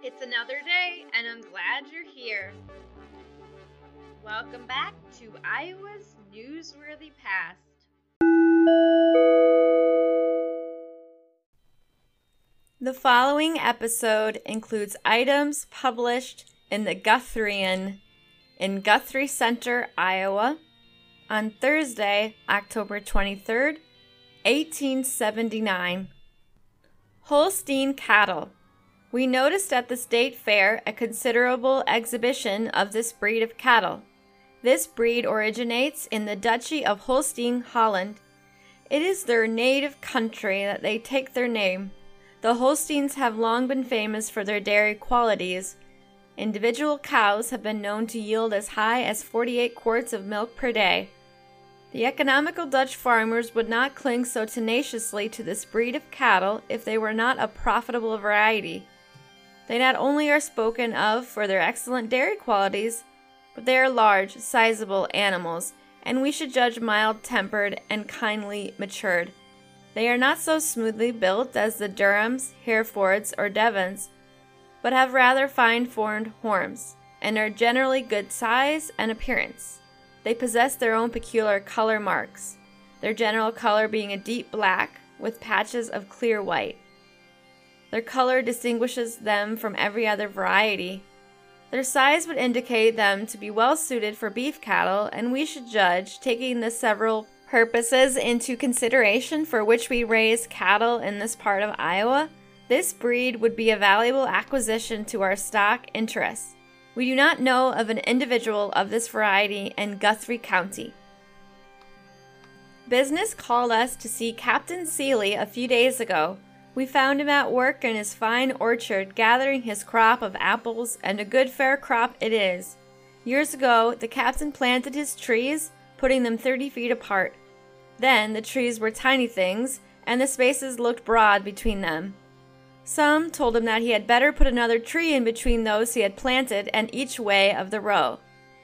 It's another day, and I'm glad you're here. Welcome back to Iowa's Newsworthy Past. The following episode includes items published in the Guthriean in Guthrie Center, Iowa, on Thursday, October 23rd, 1879. Holstein cattle. We noticed at the state fair a considerable exhibition of this breed of cattle. This breed originates in the Duchy of Holstein, Holland. It is their native country that they take their name. The Holsteins have long been famous for their dairy qualities. Individual cows have been known to yield as high as 48 quarts of milk per day. The economical Dutch farmers would not cling so tenaciously to this breed of cattle if they were not a profitable variety. They not only are spoken of for their excellent dairy qualities, but they are large, sizable animals, and we should judge mild tempered and kindly matured. They are not so smoothly built as the Durhams, Herefords, or Devons, but have rather fine formed horns, and are generally good size and appearance. They possess their own peculiar color marks, their general color being a deep black with patches of clear white. Their color distinguishes them from every other variety. Their size would indicate them to be well suited for beef cattle, and we should judge, taking the several purposes into consideration for which we raise cattle in this part of Iowa, this breed would be a valuable acquisition to our stock interests. We do not know of an individual of this variety in Guthrie County. Business called us to see Captain Seely a few days ago. We found him at work in his fine orchard gathering his crop of apples, and a good fair crop it is. Years ago, the captain planted his trees, putting them 30 feet apart. Then the trees were tiny things, and the spaces looked broad between them. Some told him that he had better put another tree in between those he had planted and each way of the row.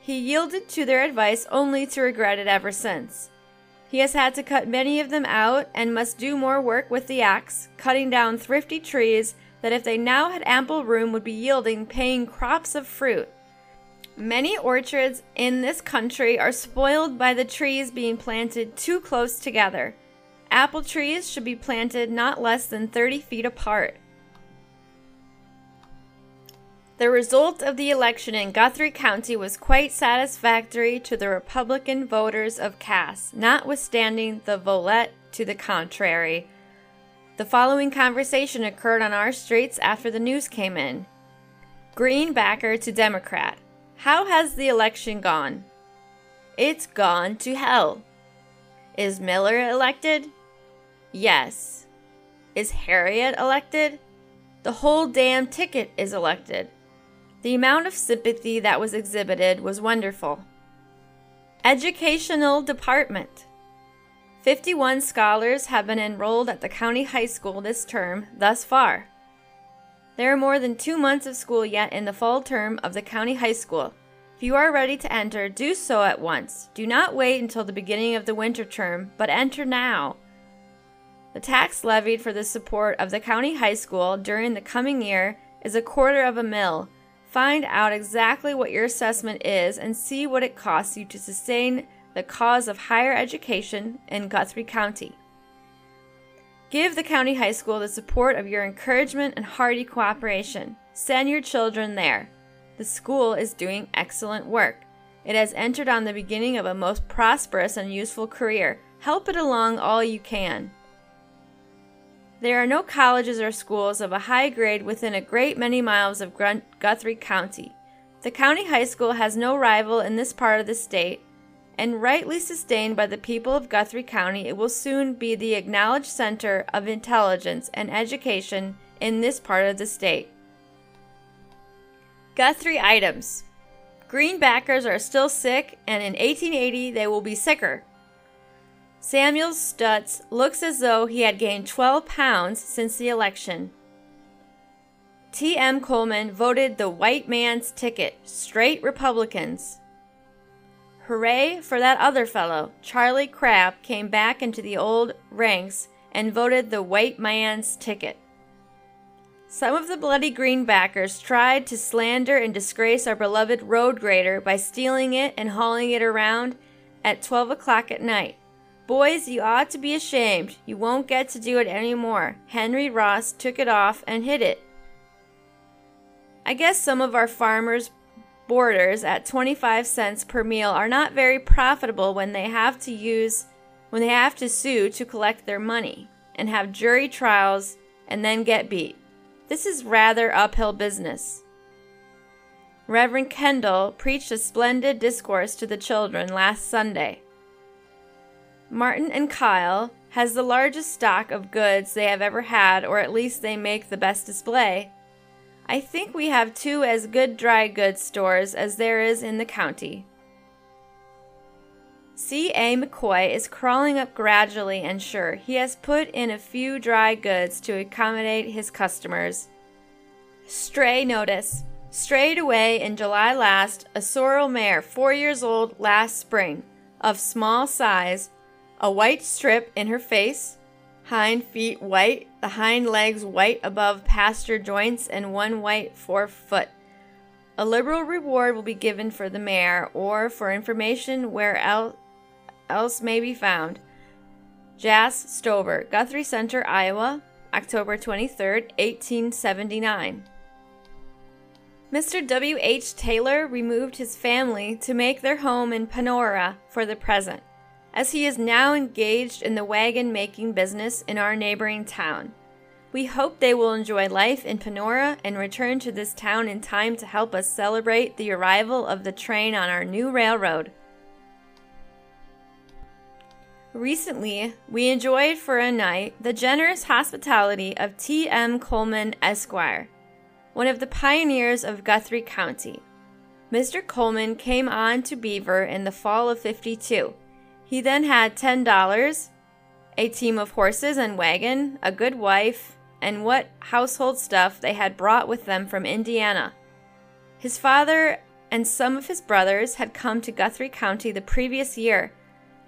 He yielded to their advice only to regret it ever since. He has had to cut many of them out and must do more work with the axe, cutting down thrifty trees that if they now had ample room would be yielding paying crops of fruit. Many orchards in this country are spoiled by the trees being planted too close together. Apple trees should be planted not less than 30 feet apart. The result of the election in Guthrie County was quite satisfactory to the Republican voters of Cass, notwithstanding the volette to the contrary. The following conversation occurred on our streets after the news came in. Greenbacker to Democrat. How has the election gone? It's gone to hell. Is Miller elected? Yes. Is Harriet elected? The whole damn ticket is elected. The amount of sympathy that was exhibited was wonderful. Educational Department 51 scholars have been enrolled at the county high school this term thus far. There are more than two months of school yet in the fall term of the county high school. If you are ready to enter, do so at once. Do not wait until the beginning of the winter term, but enter now. The tax levied for the support of the county high school during the coming year is a quarter of a mill. Find out exactly what your assessment is and see what it costs you to sustain the cause of higher education in Guthrie County. Give the county high school the support of your encouragement and hearty cooperation. Send your children there. The school is doing excellent work. It has entered on the beginning of a most prosperous and useful career. Help it along all you can. There are no colleges or schools of a high grade within a great many miles of Guthrie County. The county high school has no rival in this part of the state, and rightly sustained by the people of Guthrie County, it will soon be the acknowledged center of intelligence and education in this part of the state. Guthrie items Greenbackers are still sick, and in 1880 they will be sicker. Samuel Stutz looks as though he had gained 12 pounds since the election. T.M. Coleman voted the white man's ticket, straight Republicans. Hooray for that other fellow. Charlie Crabb came back into the old ranks and voted the white man's ticket. Some of the bloody greenbackers tried to slander and disgrace our beloved road grader by stealing it and hauling it around at 12 o'clock at night. Boys, you ought to be ashamed. You won't get to do it anymore. Henry Ross took it off and hid it. I guess some of our farmers' boarders at 25 cents per meal are not very profitable when they have to use when they have to sue to collect their money and have jury trials and then get beat. This is rather uphill business. Reverend Kendall preached a splendid discourse to the children last Sunday. Martin and Kyle has the largest stock of goods they have ever had, or at least they make the best display. I think we have two as good dry goods stores as there is in the county. C.A. McCoy is crawling up gradually and sure. He has put in a few dry goods to accommodate his customers. Stray notice. Strayed away in July last, a sorrel mare, four years old last spring, of small size, a white strip in her face, hind feet white, the hind legs white above pastern joints, and one white forefoot. A liberal reward will be given for the mare, or for information where else else may be found. Jas Stover, Guthrie Center, Iowa, October 23, 1879. Mr. W. H. Taylor removed his family to make their home in Panora for the present, as he is now engaged in the wagon making business in our neighboring town. We hope they will enjoy life in Panora and return to this town in time to help us celebrate the arrival of the train on our new railroad. Recently, we enjoyed for a night the generous hospitality of T. M. Coleman, Esquire, one of the pioneers of Guthrie County. Mr. Coleman came on to Beaver in the fall of 52. He then had $10, a team of horses and wagon, a good wife, and what household stuff they had brought with them from Indiana. His father and some of his brothers had come to Guthrie County the previous year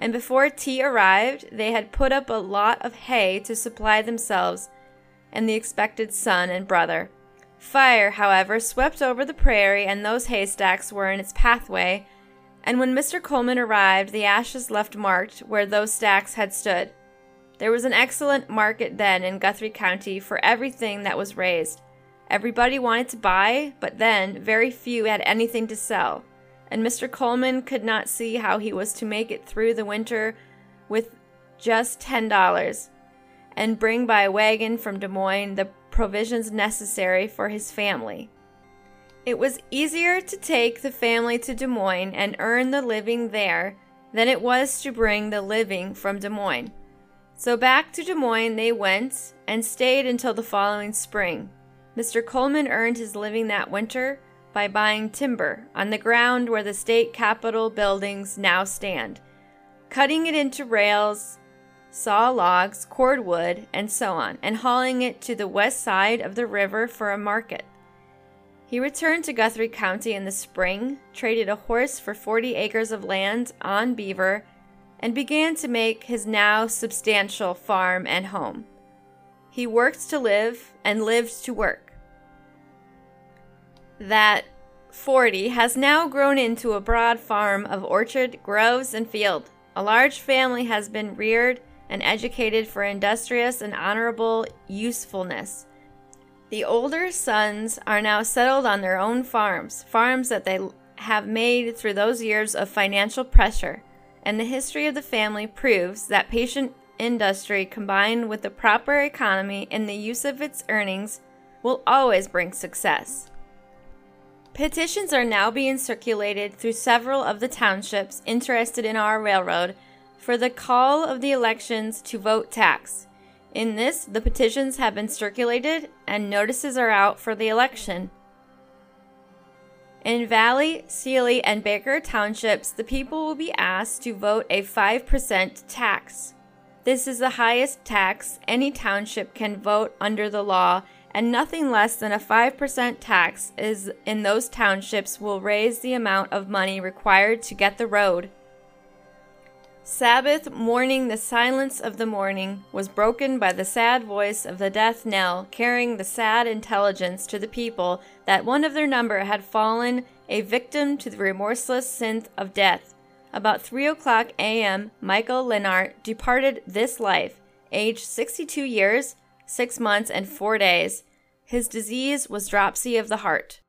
and before tea arrived, they had put up a lot of hay to supply themselves and the expected son and brother. Fire, however, swept over the prairie, and those haystacks were in its pathway, and when Mr. Coleman arrived, the ashes left marked where those stacks had stood. There was an excellent market then in Guthrie County for everything that was raised. Everybody wanted to buy, but then very few had anything to sell and Mr. Coleman could not see how he was to make it through the winter with just $10 and bring by wagon from Des Moines the provisions necessary for his family. It was easier to take the family to Des Moines and earn the living there than it was to bring the living from Des Moines. So back to Des Moines they went and stayed until the following spring. Mr. Coleman earned his living that winter by buying timber on the ground where the state capitol buildings now stand, cutting it into rails, saw logs, cord wood, and so on, and hauling it to the west side of the river for a market. He returned to Guthrie County in the spring, traded a horse for 40 acres of land on Beaver, and began to make his now substantial farm and home. He worked to live and lived to work that 40 has now grown into a broad farm of orchard, groves, and field. A large family has been reared and educated for industrious and honorable usefulness. The older sons are now settled on their own farms, farms that they have made through those years of financial pressure, and the history of the family proves that patient industry combined with the proper economy in the use of its earnings will always bring success. Petitions are now being circulated through several of the townships interested in our railroad for the call of the elections to vote tax. In this, the petitions have been circulated and notices are out for the election. In Valley, Seeley, and Baker townships, the people will be asked to vote a 5% tax. This is the highest tax any township can vote under the law and nothing less than a 5% tax is in those townships will raise the amount of money required to get the road. Sabbath morning, the silence of the morning was broken by the sad voice of the death knell, carrying the sad intelligence to the people that one of their number had fallen a victim to the remorseless sin of death. About 3 o'clock a.m., Michael Lennart departed this life, aged 62 years, 6 months, and 4 days. His disease was dropsy of the heart.